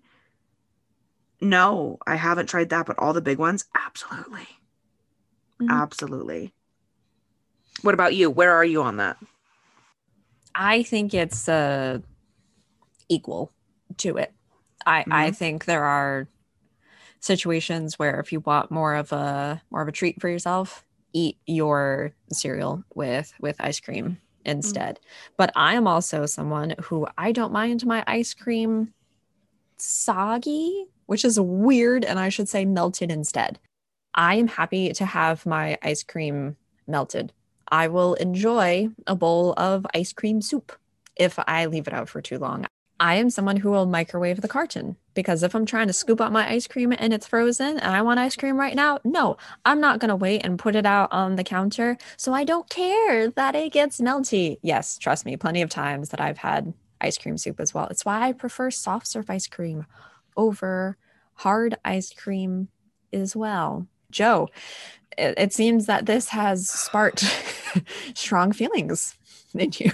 No, I haven't tried that, but all the big ones, absolutely. Mhm. Absolutely. What about you? Where are you on that? I think it's uh equal to it. I I Mhm. think there are situations where if you want more of a more of a treat for yourself, eat your cereal with with ice cream instead. But I am also someone who I don't mind my ice cream soggy, which is weird and I should say melted instead. I am happy to have my ice cream melted. I will enjoy a bowl of ice cream soup if I leave it out for too long. I am someone who will microwave the carton because if I'm trying to scoop out my ice cream and it's frozen and I want ice cream right now, no, I'm not going to wait and put it out on the counter. So I don't care that it gets melty. Yes, trust me, plenty of times that I've had ice cream soup as well. It's why I prefer soft serve ice cream over hard ice cream as well. Jo, it, it seems that this has sparked (laughs) strong feelings in you.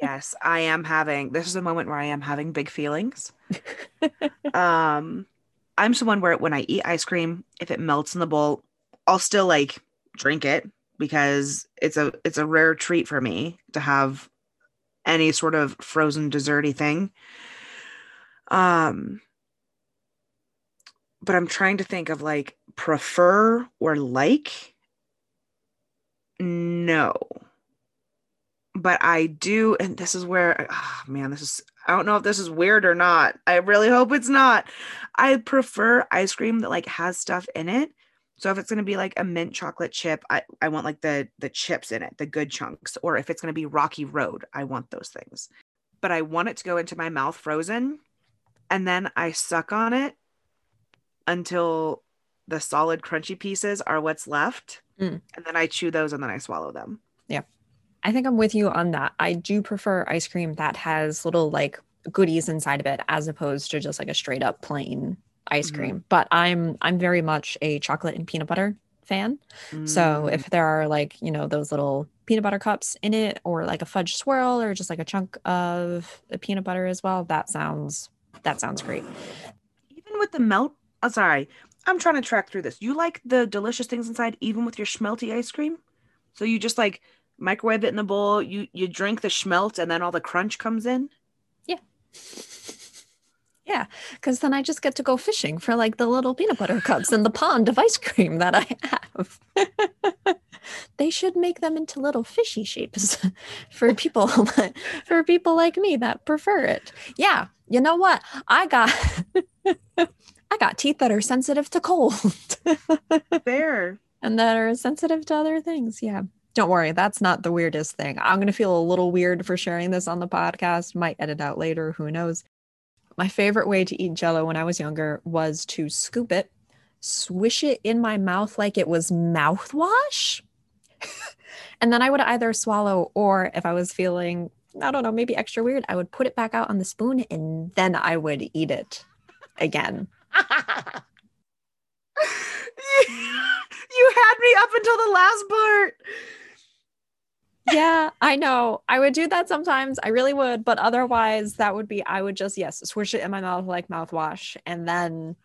yes, I am having this is a moment where I am having big feelings. (laughs) um I'm someone where when I eat ice cream, if it melts in the bowl, I'll still like drink it because it's a it's a rare treat for me to have any sort of frozen desserty thing. Um but I'm trying to think of like prefer or like no but I do, and this is where, oh, man, this is, I don't know if this is weird or not. I really hope it's not. I prefer ice cream that like has stuff in it. So if it's gonna be like a mint chocolate chip, I, I want like the the chips in it, the good chunks. Or if it's gonna be Rocky Road, I want those things. But I want it to go into my mouth frozen, and then I suck on it until the solid crunchy pieces are what's left. Mm. And then I chew those and then I swallow them. Yeah. I think I'm with you on that. I do prefer ice cream that has little like goodies inside of it as opposed to just like a straight up plain ice Mhm. cream. But I'm I'm very much a chocolate and peanut butter fan. So Mm. if there are like, you know, those little peanut butter cups in it or like a fudge swirl or just like a chunk of the peanut butter as well, that sounds that sounds great. even with the melt oh, sorry i'm trying to track through this you like the delicious things inside even with your schmelty ice cream so you just like microwave it in the bowl you you drink the schmelt and then all the crunch comes in Yeah, Yeah, because then I just get to go fishing for like the little peanut butter cups in the pond of ice cream that I have. (laughs) they should make them into little fishy shapes (laughs) for people (laughs) for people like me that prefer it. Yeah, you know what? I got I got teeth that are sensitive to cold (laughs) fair and that are sensitive to other things. Yeah. Don't worry, that's not the weirdest thing. I'm going to feel a little weird for sharing this on the podcast. Might edit out later, who knows. My favorite way to eat jello when I was younger was to scoop it, swish it in my mouth like it was mouthwash. (laughs) and then I would either swallow or if I was feeling, I don't know, maybe extra weird, I would put it back out on the spoon and then I would eat it again. (laughs) you had me up until the last part yeah, I know. I would do that sometimes. I really would, but otherwise that would be I would just yes, swish it in my mouth like mouthwash and then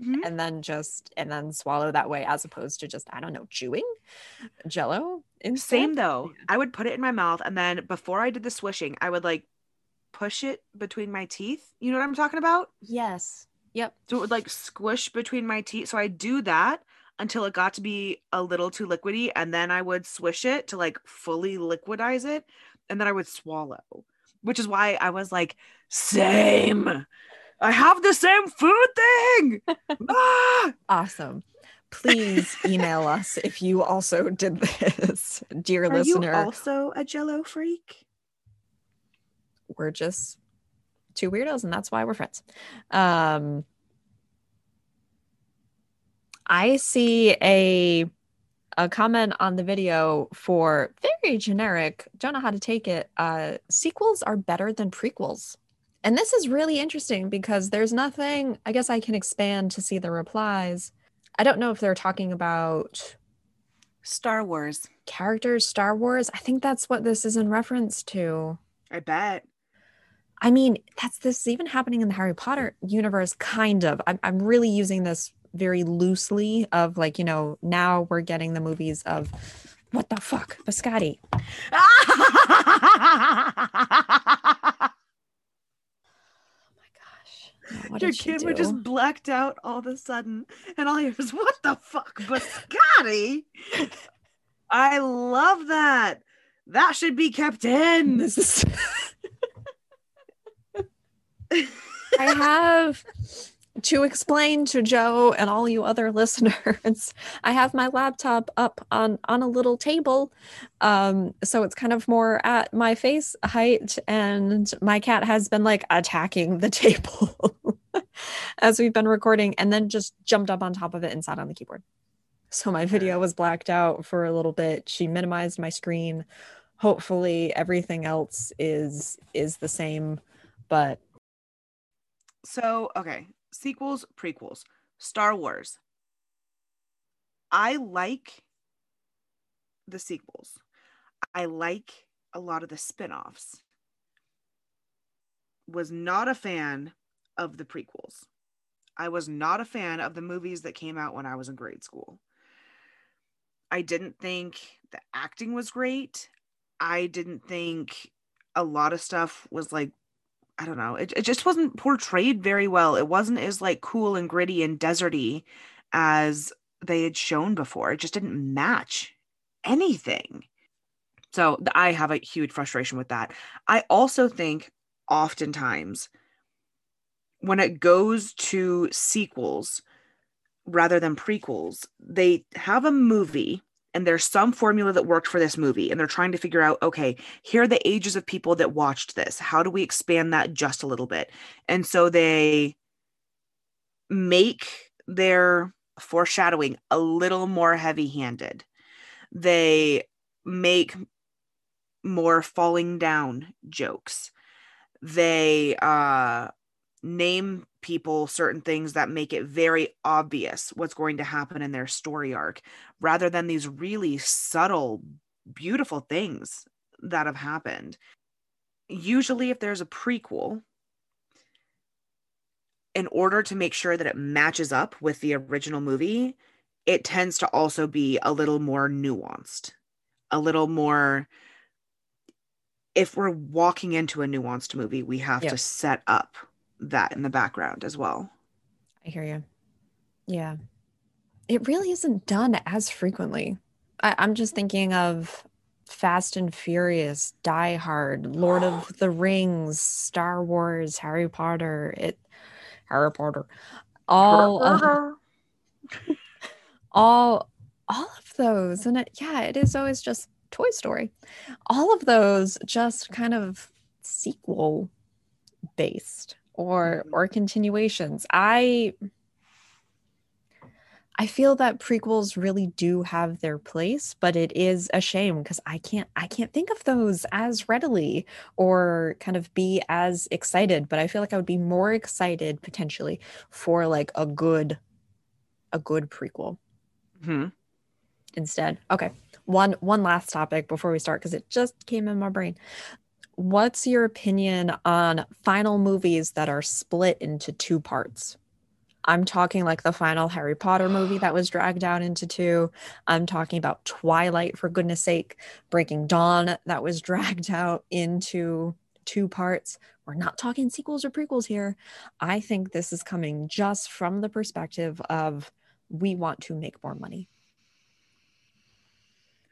mm-hmm. and then just and then swallow that way as opposed to just I don't know, chewing jello. Instead. Same though. I would put it in my mouth and then before I did the swishing, I would like push it between my teeth. You know what I'm talking about? Yes. Yep. So it would like squish between my teeth. So I do that until it got to be a little too liquidy and then I would swish it to like fully liquidize it and then I would swallow. Which is why I was like, same. I have the same food thing. (laughs) ah! Awesome. Please email us if you also did this, dear Are listener. You also a jello freak? We're just two weirdos, and that's why we're friends. Um I see a a comment on the video for very generic, don't know how to take it. Uh, sequels are better than prequels. And this is really interesting because there's nothing, I guess I can expand to see the replies. I don't know if they're talking about Star Wars characters, Star Wars. I think that's what this is in reference to. I bet. I mean, that's this even happening in the Harry Potter universe, kind of. I'm, I'm really using this very loosely of like you know now we're getting the movies of what the fuck biscotti (laughs) oh What Your camera just blacked out all of a sudden, and all I hear is "What the fuck, biscotti?" (laughs) I love that. That should be kept in. This is. I have to explain to Jo and all you other (laughs) listeners, I have my laptop up on on a little table, um, so it's kind of more at my face height, and my cat has been like attacking the (laughs) table (laughs) as we've been recording, and then just jumped up on top of it and sat on the keyboard. So my video was blacked out for a little bit. She minimized my screen. Hopefully, everything else is is the same, but so okay sequels, prequels, Star Wars. I like the sequels. I like a lot of the spin-offs. Was not a fan of the prequels. I was not a fan of the movies that came out when I was in grade school. I didn't think the acting was great. I didn't think a lot of stuff was like I don't know. It, it just wasn't portrayed very well. It wasn't as like cool and gritty and deserty as they had shown before. It just didn't match anything. So I have a huge frustration with that. I also think oftentimes when it goes to sequels rather than prequels, they have a movie and there's some formula that worked for this movie and they're trying to figure out okay here are the ages of people that watched this. How do we expand that just a little bit? And so they make their foreshadowing a little more heavy handed they make more falling down jokes. They uh name people certain things that make it very obvious what's going to happen in their story arc rather than these really subtle beautiful things that have happened usually if there's a prequel in order to make sure that it matches up with the original movie it tends to also be a little more nuanced a little more if we're walking into a nuanced movie we have yep. to set up that in the background as well. I hear you. Yeah. It really isn't done as frequently. I, I'm just thinking of Fast and Furious, Die Hard, Lord of (gasps) the Rings, Star Wars, Harry Potter, it Harry Potter. All of, (laughs) all all of those. And it, yeah, it is always just Toy Story. All of those just kind of sequel based or Mhm. or continuations. I I feel that prequels really do have their place, but it is a shame because I can't I can't think of those as readily or kind of be as excited, but I feel like I would be more excited potentially for like a good a good prequel Mhm. instead. Okay. One one last topic before we start because it just came in my brain. What's your opinion on final movies that are split into two parts? I'm talking like the final Harry Potter movie that was dragged out into two. I'm talking about Twilight, for goodness sake, Breaking Dawn that was (laughs) dragged out into two parts. We're not talking sequels or prequels here. I think this is coming just from the perspective of we want to make more money.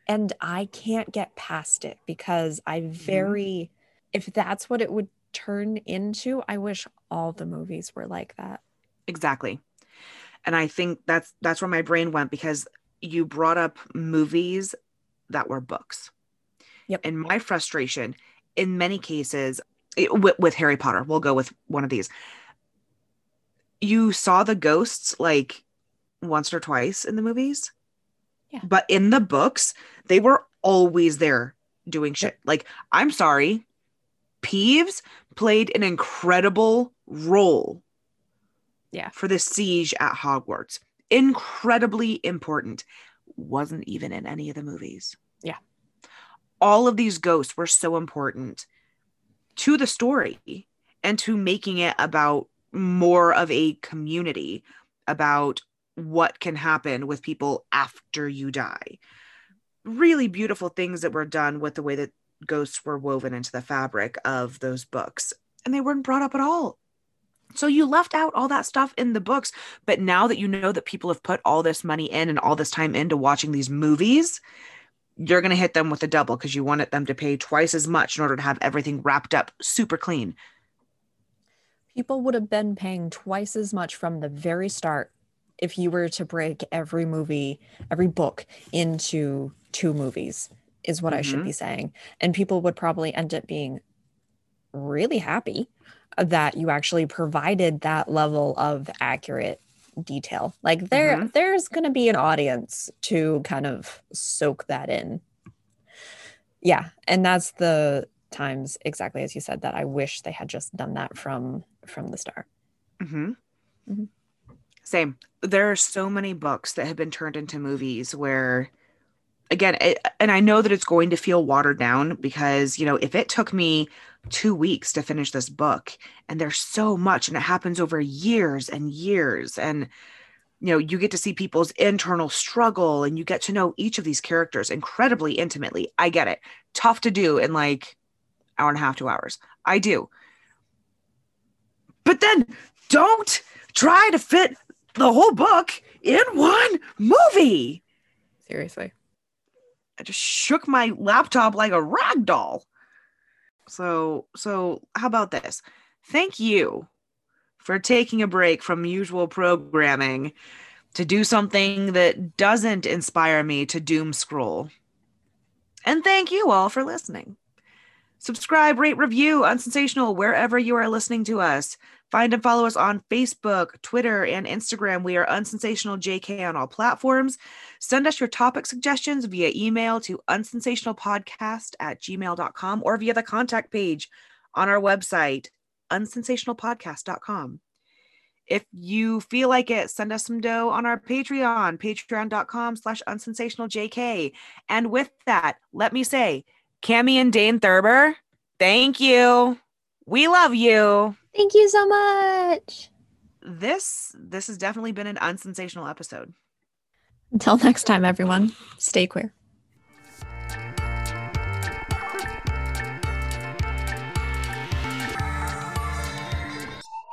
And I can't get past it because I mm-hmm. very, if that's what it would turn into, I wish all the movies were like that. Exactly. And I think that's that's where my brain went because you brought up movies that were books. Yep. And my frustration in many cases it, with, with Harry Potter, we'll go with one of these. You saw the ghosts like once or twice in the movies. Yeah. But in the books, they were always there doing shit. Like, I'm sorry, Peeves played an incredible role Yeah. for the siege at Hogwarts. Incredibly important. Wasn't even in any of the movies. Yeah. All of these ghosts were so important to the story and to making it about more of a community, about what can happen with people after you die. Really beautiful things that were done with the way that ghosts were woven into the fabric of those books. And they weren't brought up at all. So you left out all that stuff in the books. But now that you know that people have put all this money in and all this time into watching these movies, you're going to hit them with a double because you wanted them to pay twice as much in order to have everything wrapped up super clean. People would have been paying twice as much from the very start if you were to break every movie, every book into two movies, is what I should Mhm. be saying. And people would probably end up being really happy that you actually provided that level of accurate detail. Like there Mhm. there's going to be an audience to kind of soak that in. Yeah, and that's the times exactly as you said that I wish they had just done that from from the start. Mhm. Same. There are so many books that have been turned into movies where, again, it, and I know that it's going to feel watered down because, you know, if it took me two weeks to finish this book and there's so much and it happens over years and years and, you know, you get to see people's internal struggle and you get to know each of these characters incredibly intimately. I get it. Tough to do in like hour and a half, two hours. I do. But then don't try to fit the whole book in one movie. Seriously. I just shook my laptop like a rag doll. So, so how about this? Thank you for taking a break from usual programming to do something that doesn't inspire me to doom scroll. And thank you all for listening. Subscribe, rate, review Unsensational wherever you are listening to us. Find and follow us on Facebook, Twitter, and Instagram. We are Unsensational JK on all platforms. Send us your topic suggestions via email to unsensationalpodcast at gmail.com or via the contact page on our website, unsensationalpodcast.com. If you feel like it, send us some dough on our Patreon, patreon.com slash unsensationaljk. And with that, let me say, Cami and Dane Thurber, thank you. We love you. Thank you so much. This this has definitely been an unsensational episode. Until next time, everyone, stay queer.